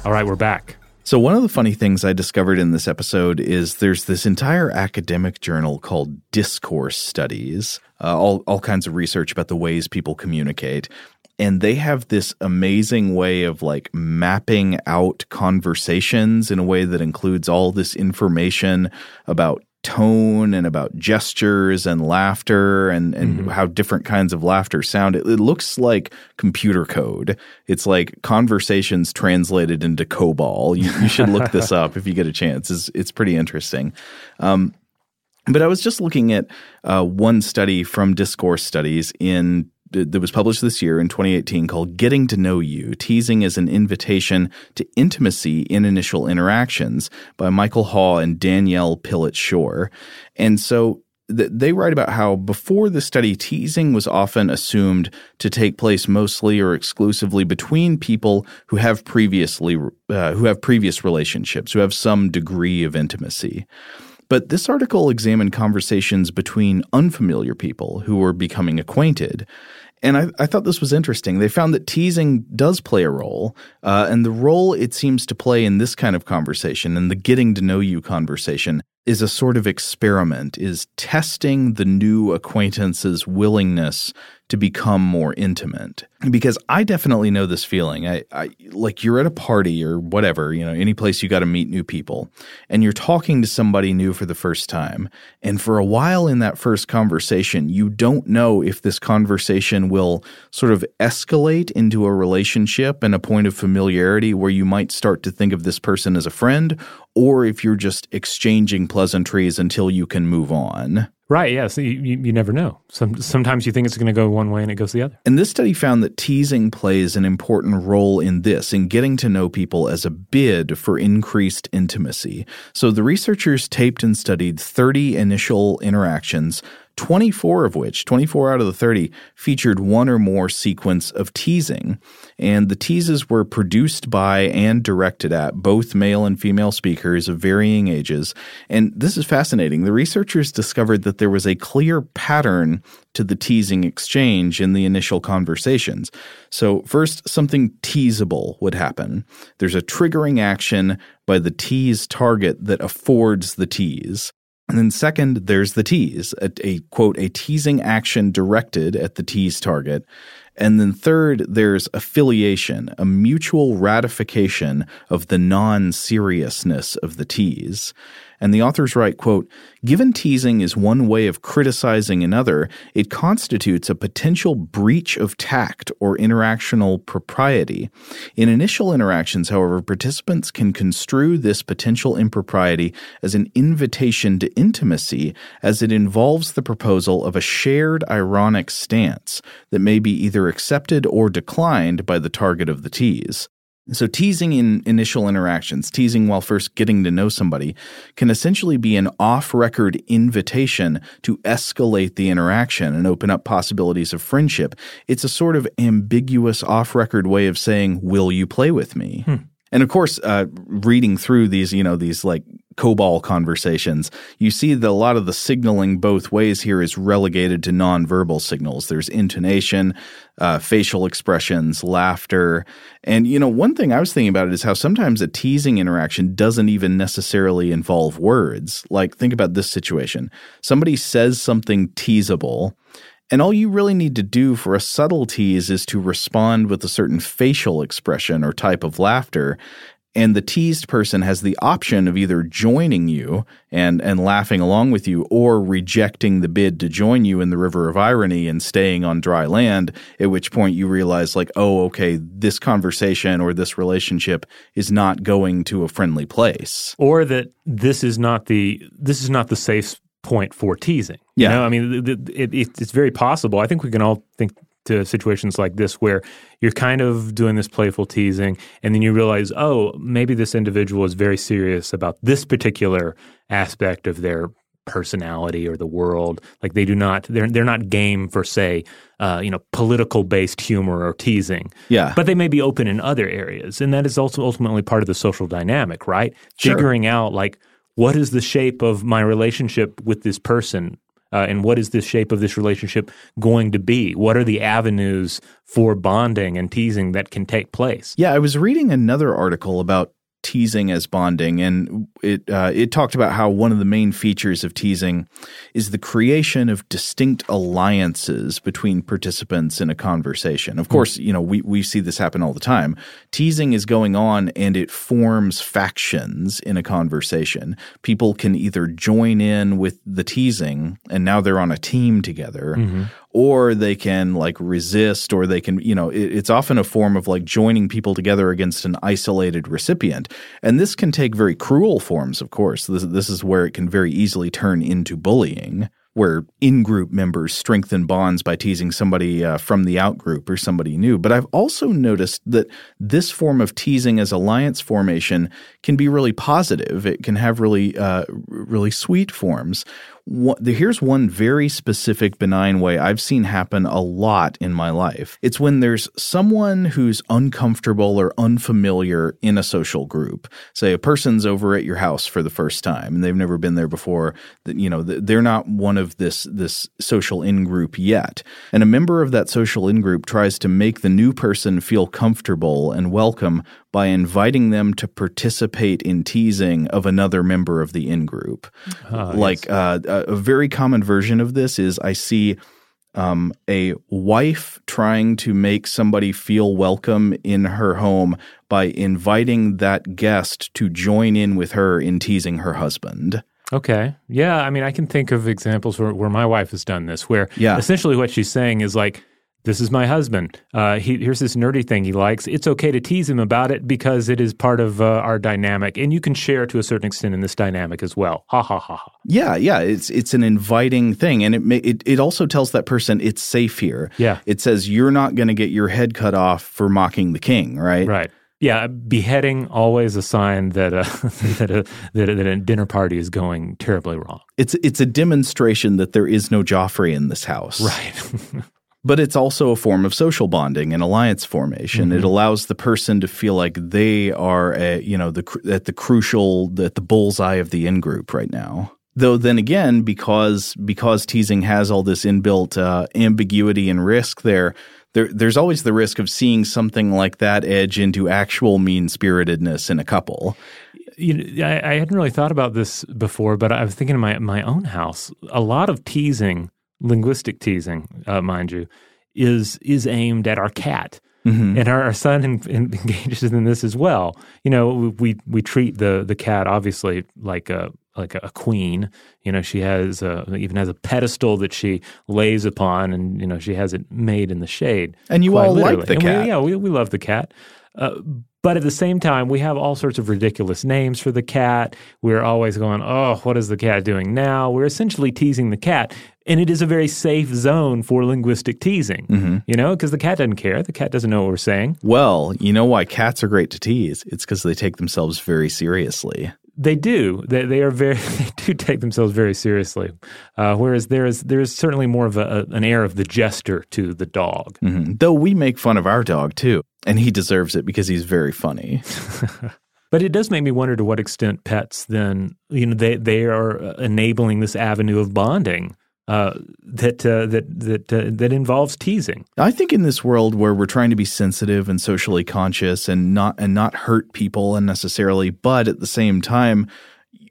All right, we're back. So, one of the funny things I discovered in this episode is there's this entire academic journal called Discourse Studies, uh, all, all kinds of research about the ways people communicate. And they have this amazing way of like mapping out conversations in a way that includes all this information about tone and about gestures and laughter and, and mm-hmm. how different kinds of laughter sound. It, it, looks like computer code. It's like conversations translated into COBOL. You, you should look this up if you get a chance. It's, it's pretty interesting. Um, but I was just looking at uh, one study from Discourse Studies in that was published this year in 2018 called Getting to Know You Teasing as an Invitation to Intimacy in Initial Interactions by Michael Haugh and Danielle Pillet Shore. And so they write about how before the study, teasing was often assumed to take place mostly or exclusively between people who have previously uh, who have previous relationships, who have some degree of intimacy. But this article examined conversations between unfamiliar people who were becoming acquainted. And I, I, thought this was interesting. They found that teasing does play a role, uh, and the role it seems to play in this kind of conversation, in the getting to know you conversation, is a sort of experiment, is testing the new acquaintance's willingness to become more intimate. Because I definitely know this feeling. I, I like you're at a party or whatever, you know, any place you got to meet new people, and you're talking to somebody new for the first time. And for a while in that first conversation, you don't know if this conversation will sort of escalate into a relationship and a point of familiarity where you might start to think of this person as a friend, or if you're just exchanging pleasantries until you can move on. Right. Yeah. So you, you, never know. Some, sometimes you think it's going to go one way and it goes the other. And this study found that teasing plays an important role in this, in getting to know people as a bid for increased intimacy. So the researchers taped and studied 30 initial interactions 24 of which, 24 out of the 30, featured one or more sequence of teasing. And the teases were produced by and directed at both male and female speakers of varying ages. And this is fascinating. The researchers discovered that there was a clear pattern to the teasing exchange in the initial conversations. So, first, something teasable would happen. There's a triggering action by the tease target that affords the tease. And then second, there's the tease, a, a, quote, a teasing action directed at the tease target. And then third, there's affiliation, a mutual ratification of the non-seriousness of the tease. And the authors write, quote, Given teasing is one way of criticizing another, it constitutes a potential breach of tact or interactional propriety. In initial interactions, however, participants can construe this potential impropriety as an invitation to intimacy, as it involves the proposal of a shared ironic stance that may be either accepted or declined by the target of the tease. So, teasing in initial interactions, teasing while first getting to know somebody, can essentially be an off record invitation to escalate the interaction and open up possibilities of friendship. It's a sort of ambiguous off record way of saying, Will you play with me? Hmm. And of course, uh, reading through these, you know, these like COBOL conversations, you see that a lot of the signaling both ways here is relegated to nonverbal signals. There's intonation, uh, facial expressions, laughter. And, you know, one thing I was thinking about it is how sometimes a teasing interaction doesn't even necessarily involve words. Like, think about this situation somebody says something teasable. And all you really need to do for a subtle tease is to respond with a certain facial expression or type of laughter. And the teased person has the option of either joining you and and laughing along with you or rejecting the bid to join you in the river of irony and staying on dry land at which point you realize like oh okay this conversation or this relationship is not going to a friendly place. Or that this is not the this is not the safe point for teasing yeah you know? i mean it, it, it's very possible i think we can all think to situations like this where you're kind of doing this playful teasing and then you realize, oh, maybe this individual is very serious about this particular aspect of their personality or the world. Like they do not, they're they're not game for say, uh, you know, political based humor or teasing. Yeah, but they may be open in other areas, and that is also ultimately part of the social dynamic, right? Sure. Figuring out like what is the shape of my relationship with this person uh, and what is the shape of this relationship going to be? What are the avenues for bonding and teasing that can take place? Yeah, I was reading another article about teasing as bonding, and it uh, it talked about how one of the main features of teasing is the creation of distinct alliances between participants in a conversation. Of hmm. course, you know we we see this happen all the time. Teasing is going on, and it forms factions in a conversation. People can either join in with the teasing, and now they're on a team together, mm-hmm or they can like resist or they can you know it, it's often a form of like joining people together against an isolated recipient and this can take very cruel forms of course this, this is where it can very easily turn into bullying where in group members strengthen bonds by teasing somebody uh, from the out group or somebody new. But I've also noticed that this form of teasing as alliance formation can be really positive. It can have really, uh, really sweet forms here's one very specific benign way I've seen happen a lot in my life. It's when there's someone who's uncomfortable or unfamiliar in a social group. Say a person's over at your house for the first time and they've never been there before. You know they're not one of this this social in group yet, and a member of that social in group tries to make the new person feel comfortable and welcome by inviting them to participate in teasing of another member of the in group. Uh, like yes. uh, a very common version of this is I see um, a wife trying to make somebody feel welcome in her home by inviting that guest to join in with her in teasing her husband. Okay. Yeah. I mean, I can think of examples where, where my wife has done this, where yeah. essentially what she's saying is like, this is my husband. Uh, he, here's this nerdy thing he likes. It's okay to tease him about it because it is part of uh, our dynamic, and you can share to a certain extent in this dynamic as well. Ha ha ha ha. Yeah, yeah, it's it's an inviting thing, and it may, it it also tells that person it's safe here. Yeah. it says you're not going to get your head cut off for mocking the king, right? Right. Yeah, beheading always a sign that a, that, a, that, a, that a dinner party is going terribly wrong. It's it's a demonstration that there is no Joffrey in this house. Right. But it's also a form of social bonding and alliance formation. Mm-hmm. It allows the person to feel like they are, a, you know, the at the crucial, at the bullseye of the in group right now. Though then again, because because teasing has all this inbuilt uh, ambiguity and risk there, there, there's always the risk of seeing something like that edge into actual mean spiritedness in a couple. you know, I, I hadn't really thought about this before, but I was thinking in my my own house, a lot of teasing, linguistic teasing, uh, mind you, is is aimed at our cat. And our, our son en- en- engages in this as well. You know, we we treat the the cat obviously like a like a queen. You know, she has a, even has a pedestal that she lays upon, and you know she has it made in the shade. And you all like the And we- cat. yeah, we, we love the cat. Uh, but at the same time, we have all sorts of ridiculous names for the cat. We're always going, oh, what is the cat doing now? We're essentially teasing the cat. And it is a very safe zone for linguistic teasing, Mm-hmm. you know, because the cat doesn't care. The cat doesn't know what we're saying. Well, you know why cats are great to tease? It's because they take themselves very seriously. They do. They, they are very. They do take themselves very seriously. Uh, whereas there is there is certainly more of a, a, an air of the jester to the dog. Mhm. Though we make fun of our dog too, and he deserves it because he's very funny. But it does make me wonder to what extent pets then you know they they are uh, enabling this avenue of bonding uh, that uh, that that uh, that involves teasing. I think in this world where we're trying to be sensitive and socially conscious and not and not hurt people unnecessarily, but at the same time,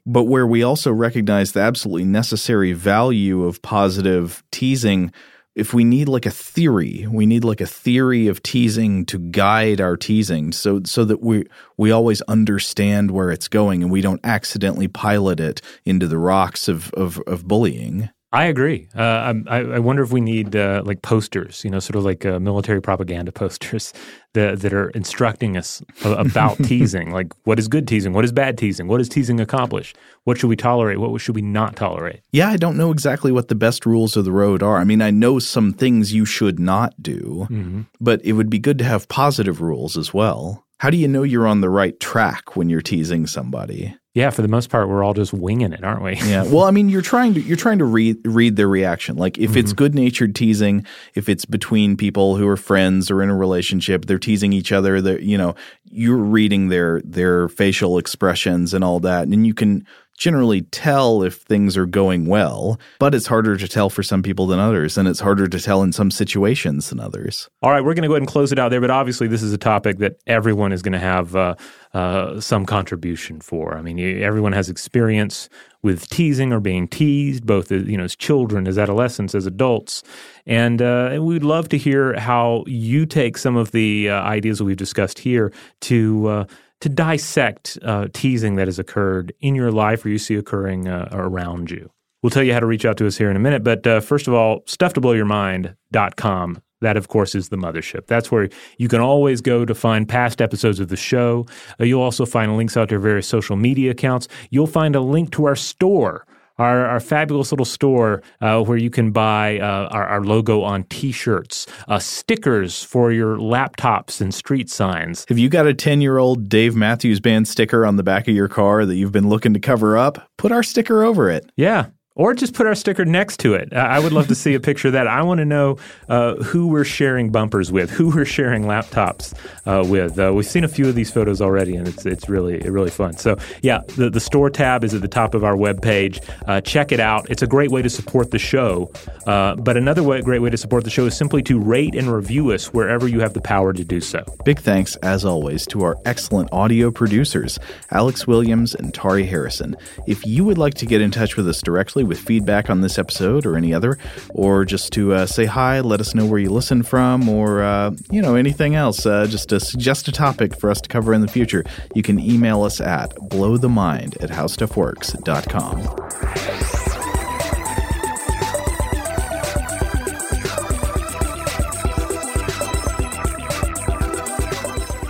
but where we also recognize the absolutely necessary value of positive teasing. If we need like a theory, we need like a theory of teasing to guide our teasing, so so that we we always understand where it's going and we don't accidentally pilot it into the rocks of of, of bullying. I agree. Uh, I, I wonder if we need uh, like posters, you know, sort of like uh, military propaganda posters that that are instructing us about teasing. Like, what is good teasing? What is bad teasing? What does teasing accomplish? What should we tolerate? What should we not tolerate? Yeah, I don't know exactly what the best rules of the road are. I mean, I know some things you should not do, but it would be good to have positive rules as well. How do you know you're on the right track when you're teasing somebody? Yeah, for the most part, we're all just winging it, aren't we? Yeah. Well, I mean, you're trying to you're trying to read read their reaction. Like if it's mm-hmm. good natured teasing, if it's between people who are friends or in a relationship, they're teasing each other. They're you know you're reading their their facial expressions and all that, and you can generally tell if things are going well. But it's harder to tell for some people than others, and it's harder to tell in some situations than others. All right, we're going to go ahead and close it out there. But obviously, this is a topic that everyone is going to have uh, uh, some contribution for. I mean, everyone has experience with teasing or being teased, both as, you know as children, as adolescents, as adults, and, uh, and we'd love to hear how you take some of the uh, ideas that we've discussed here to. To dissect uh, teasing that has occurred in your life or you see occurring uh, around you. We'll tell you how to reach out to us here in a minute. But uh, first of all, stufftoblowyourmind.com. That, of course, is the mothership. That's where you can always go to find past episodes of the show. Uh, you'll also find links out to our various social media accounts. You'll find a link to our store. Our, our fabulous little store uh, where you can buy uh, our, our logo on t shirts, uh, stickers for your laptops and street signs. Have you got a 10 year old Dave Matthews Band sticker on the back of your car that you've been looking to cover up? Put our sticker over it. Yeah. Or just put our sticker next to it. I would love to see a picture of that. I want to know uh, who we're sharing bumpers with, who we're sharing laptops uh, with. Uh, we've seen a few of these photos already, and it's it's really really fun. So yeah, the the store tab is at the top of our webpage. Uh, check it out. It's a great way to support the show. Uh, but another way, great way to support the show is simply to rate and review us wherever you have the power to do so. Big thanks, as always, to our excellent audio producers, Alex Williams and Tari Harrison. If you would like to get in touch with us directly with feedback on this episode or any other, or just to uh, say hi, let us know where you listen from, or, uh, you know, anything else, uh, just to suggest a topic for us to cover in the future, you can email us at blowthemind at howstuffworks.com.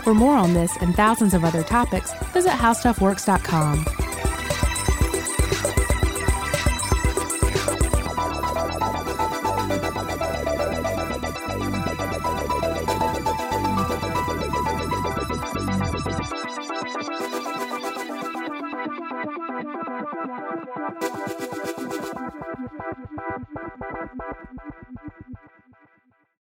For more on this and thousands of other topics, visit howstuffworks.com. Thank you.